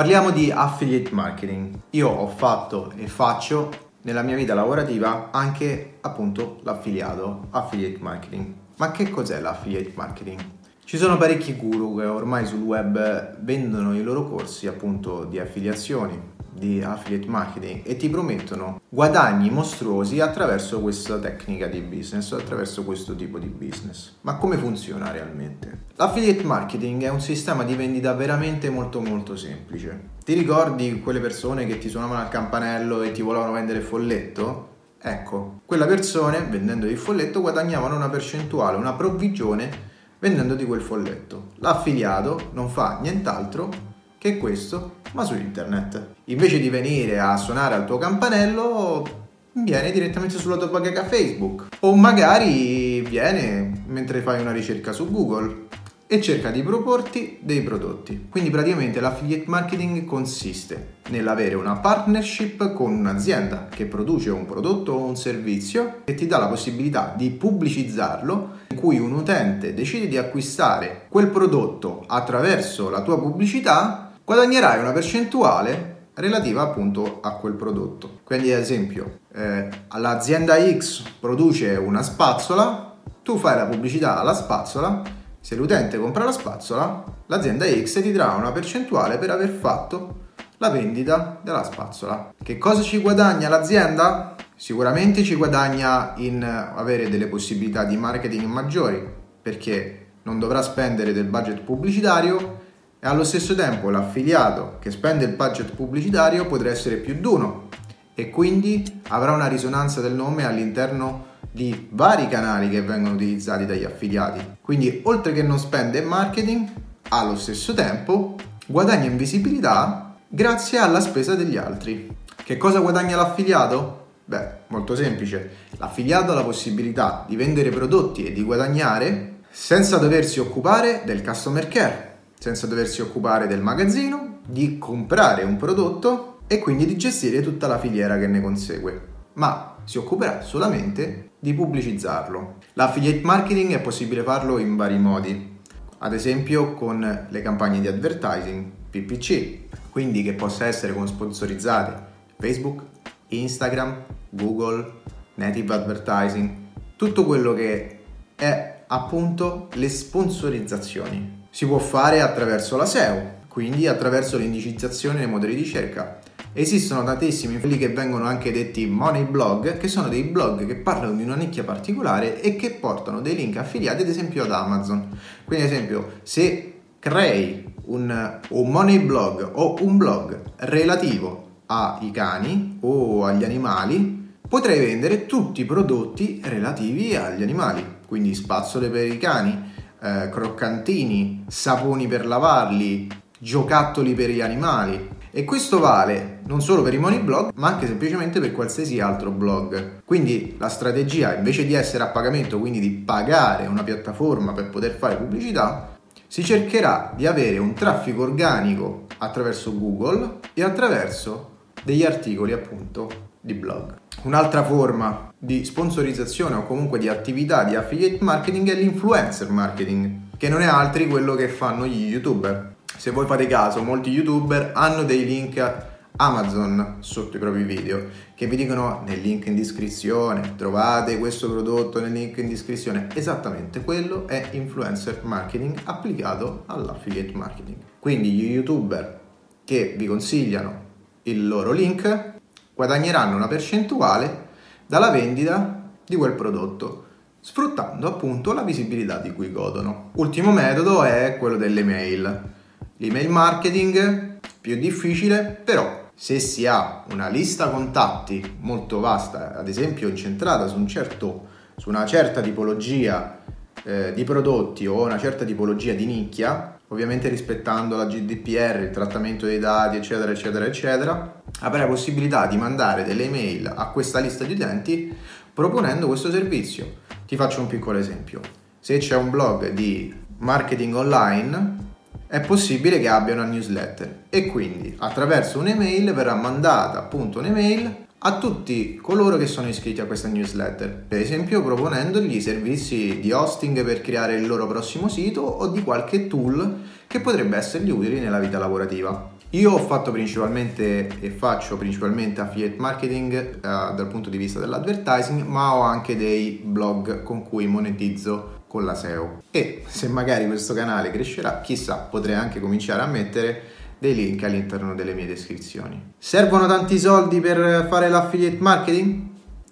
Parliamo di affiliate marketing. Io ho fatto e faccio nella mia vita lavorativa anche appunto l'affiliato, affiliate marketing. Ma che cos'è l'affiliate marketing? Ci sono parecchi guru che ormai sul web vendono i loro corsi appunto di affiliazioni, di affiliate marketing e ti promettono guadagni mostruosi attraverso questa tecnica di business, attraverso questo tipo di business. Ma come funziona realmente? L'affiliate marketing è un sistema di vendita veramente molto molto semplice. Ti ricordi quelle persone che ti suonavano al campanello e ti volevano vendere folletto? Ecco, quelle persone vendendo il folletto guadagnavano una percentuale, una provvigione vendendoti quel folletto. L'affiliato non fa nient'altro che questo, ma su internet. Invece di venire a suonare al tuo campanello, viene direttamente sulla tua bacheca Facebook. O magari viene mentre fai una ricerca su Google e cerca di proporti dei prodotti. Quindi praticamente l'affiliate marketing consiste nell'avere una partnership con un'azienda che produce un prodotto o un servizio e ti dà la possibilità di pubblicizzarlo in cui un utente decide di acquistare quel prodotto attraverso la tua pubblicità guadagnerai una percentuale relativa appunto a quel prodotto. Quindi ad esempio eh, l'azienda X produce una spazzola, tu fai la pubblicità alla spazzola, se l'utente compra la spazzola, l'azienda X ti darà una percentuale per aver fatto la vendita della spazzola. Che cosa ci guadagna l'azienda? Sicuramente ci guadagna in avere delle possibilità di marketing maggiori perché non dovrà spendere del budget pubblicitario e allo stesso tempo l'affiliato che spende il budget pubblicitario potrà essere più di uno e quindi avrà una risonanza del nome all'interno di vari canali che vengono utilizzati dagli affiliati. Quindi oltre che non spende marketing, allo stesso tempo guadagna in visibilità grazie alla spesa degli altri. Che cosa guadagna l'affiliato? Beh, molto semplice. L'affiliato ha la possibilità di vendere prodotti e di guadagnare senza doversi occupare del customer care senza doversi occupare del magazzino, di comprare un prodotto e quindi di gestire tutta la filiera che ne consegue, ma si occuperà solamente di pubblicizzarlo. L'affiliate marketing è possibile farlo in vari modi, ad esempio con le campagne di advertising, PPC, quindi che possa essere con sponsorizzate Facebook, Instagram, Google, native advertising, tutto quello che è appunto le sponsorizzazioni si può fare attraverso la SEO, quindi attraverso l'indicizzazione nei motori di ricerca. Esistono tantissimi quelli che vengono anche detti money blog, che sono dei blog che parlano di una nicchia particolare e che portano dei link affiliati ad esempio ad Amazon. Quindi ad esempio se crei un, un money blog o un blog relativo ai cani o agli animali, potrai vendere tutti i prodotti relativi agli animali, quindi spazzole per i cani, eh, croccantini, saponi per lavarli, giocattoli per gli animali. E questo vale non solo per i money blog, ma anche semplicemente per qualsiasi altro blog. Quindi la strategia, invece di essere a pagamento, quindi di pagare una piattaforma per poter fare pubblicità, si cercherà di avere un traffico organico attraverso Google e attraverso degli articoli appunto di blog. Un'altra forma di sponsorizzazione o comunque di attività di affiliate marketing è l'influencer marketing, che non è altri quello che fanno gli youtuber. Se voi fate caso, molti youtuber hanno dei link Amazon sotto i propri video che vi dicono nel link in descrizione trovate questo prodotto nel link in descrizione esattamente quello è influencer marketing applicato all'affiliate marketing quindi gli youtuber che vi consigliano il loro link guadagneranno una percentuale dalla vendita di quel prodotto, sfruttando appunto la visibilità di cui godono. Ultimo metodo è quello delle mail. L'email marketing più difficile, però se si ha una lista contatti molto vasta, ad esempio incentrata su, un certo, su una certa tipologia eh, di prodotti o una certa tipologia di nicchia, ovviamente rispettando la GDPR, il trattamento dei dati, eccetera, eccetera, eccetera, avrai la possibilità di mandare delle email a questa lista di utenti proponendo questo servizio. Ti faccio un piccolo esempio. Se c'è un blog di marketing online, è possibile che abbia una newsletter e quindi attraverso un'email verrà mandata appunto un'email a tutti coloro che sono iscritti a questa newsletter, per esempio proponendogli servizi di hosting per creare il loro prossimo sito o di qualche tool che potrebbe essergli utili nella vita lavorativa. Io ho fatto principalmente e faccio principalmente affiliate marketing eh, dal punto di vista dell'advertising, ma ho anche dei blog con cui monetizzo con la SEO. E se magari questo canale crescerà, chissà, potrei anche cominciare a mettere dei link all'interno delle mie descrizioni. Servono tanti soldi per fare l'affiliate marketing?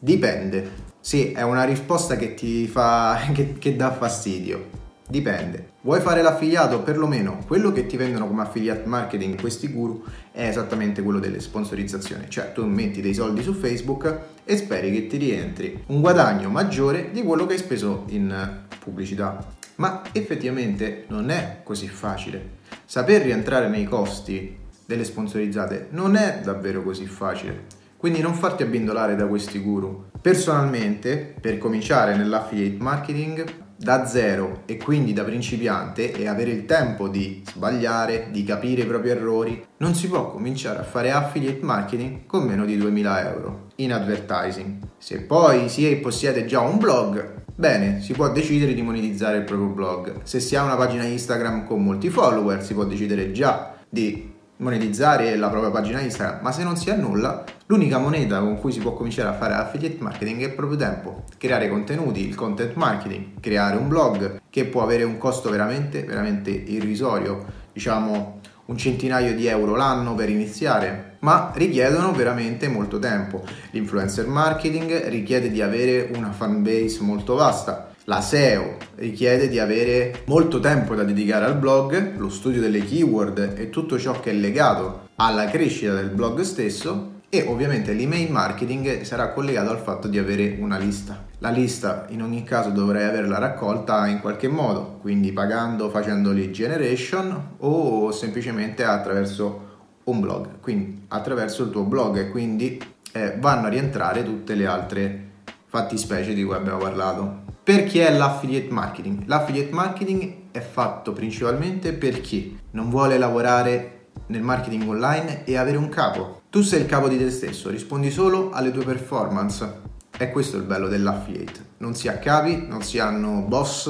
Dipende. Sì, è una risposta che ti fa che, che dà fastidio. Dipende. Vuoi fare l'affiliato? Perlomeno quello che ti vendono come affiliate marketing questi guru è esattamente quello delle sponsorizzazioni. Cioè tu metti dei soldi su Facebook e speri che ti rientri un guadagno maggiore di quello che hai speso in pubblicità. Ma effettivamente non è così facile. Saper rientrare nei costi delle sponsorizzate non è davvero così facile. Quindi non farti abbindolare da questi guru. Personalmente, per cominciare nell'affiliate marketing, da zero e quindi da principiante e avere il tempo di sbagliare, di capire i propri errori, non si può cominciare a fare affiliate marketing con meno di 2000 euro in advertising. Se poi si possiede già un blog, bene, si può decidere di monetizzare il proprio blog. Se si ha una pagina Instagram con molti follower, si può decidere già di monetizzare la propria pagina Instagram, ma se non si ha nulla, l'unica moneta con cui si può cominciare a fare affiliate marketing è il proprio tempo. Creare contenuti, il content marketing, creare un blog che può avere un costo veramente, veramente irrisorio, diciamo un centinaio di euro l'anno per iniziare, ma richiedono veramente molto tempo. L'influencer marketing richiede di avere una fan base molto vasta la SEO richiede di avere molto tempo da dedicare al blog, lo studio delle keyword e tutto ciò che è legato alla crescita del blog stesso e ovviamente l'email marketing sarà collegato al fatto di avere una lista. La lista in ogni caso dovrei averla raccolta in qualche modo, quindi pagando, facendo lead generation o semplicemente attraverso un blog, quindi attraverso il tuo blog e quindi eh, vanno a rientrare tutte le altre fattispecie di cui abbiamo parlato. Per chi è l'affiliate marketing? L'affiliate marketing è fatto principalmente per chi non vuole lavorare nel marketing online e avere un capo. Tu sei il capo di te stesso, rispondi solo alle tue performance. E questo è il bello dell'affiliate. Non si ha capi, non si hanno boss,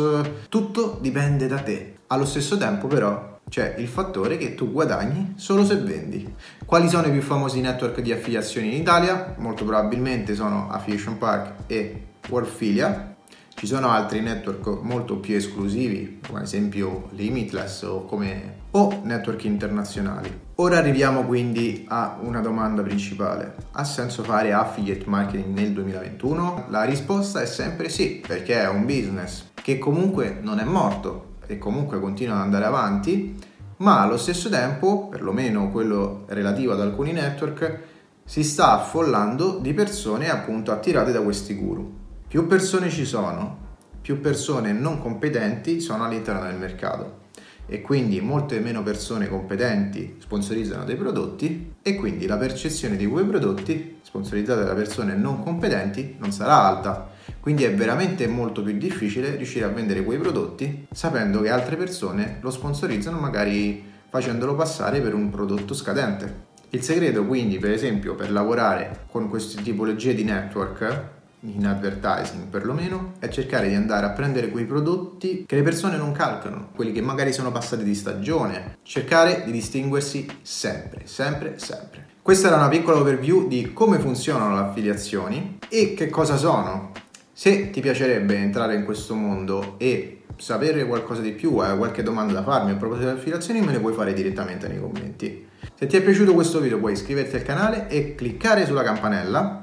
tutto dipende da te. Allo stesso tempo però c'è il fattore che tu guadagni solo se vendi. Quali sono i più famosi network di affiliazioni in Italia? Molto probabilmente sono Affiliation Park e Warfilia ci sono altri network molto più esclusivi, come ad esempio Limitless o, come, o network internazionali. Ora arriviamo quindi a una domanda principale. Ha senso fare affiliate marketing nel 2021? La risposta è sempre sì, perché è un business che comunque non è morto e comunque continua ad andare avanti, ma allo stesso tempo, perlomeno quello relativo ad alcuni network, si sta affollando di persone appunto attirate da questi guru. Più persone ci sono, più persone non competenti sono all'interno del mercato e quindi molte meno persone competenti sponsorizzano dei prodotti e quindi la percezione di quei prodotti sponsorizzati da persone non competenti non sarà alta. Quindi è veramente molto più difficile riuscire a vendere quei prodotti sapendo che altre persone lo sponsorizzano magari facendolo passare per un prodotto scadente. Il segreto quindi per esempio per lavorare con queste tipologie di network in advertising perlomeno, è cercare di andare a prendere quei prodotti che le persone non calcolano, quelli che magari sono passati di stagione, cercare di distinguersi sempre, sempre, sempre. Questa era una piccola overview di come funzionano le affiliazioni e che cosa sono. Se ti piacerebbe entrare in questo mondo e sapere qualcosa di più, hai qualche domanda da farmi a proposito delle affiliazioni, me le puoi fare direttamente nei commenti. Se ti è piaciuto questo video puoi iscriverti al canale e cliccare sulla campanella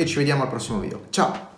e ci vediamo al prossimo video. Ciao!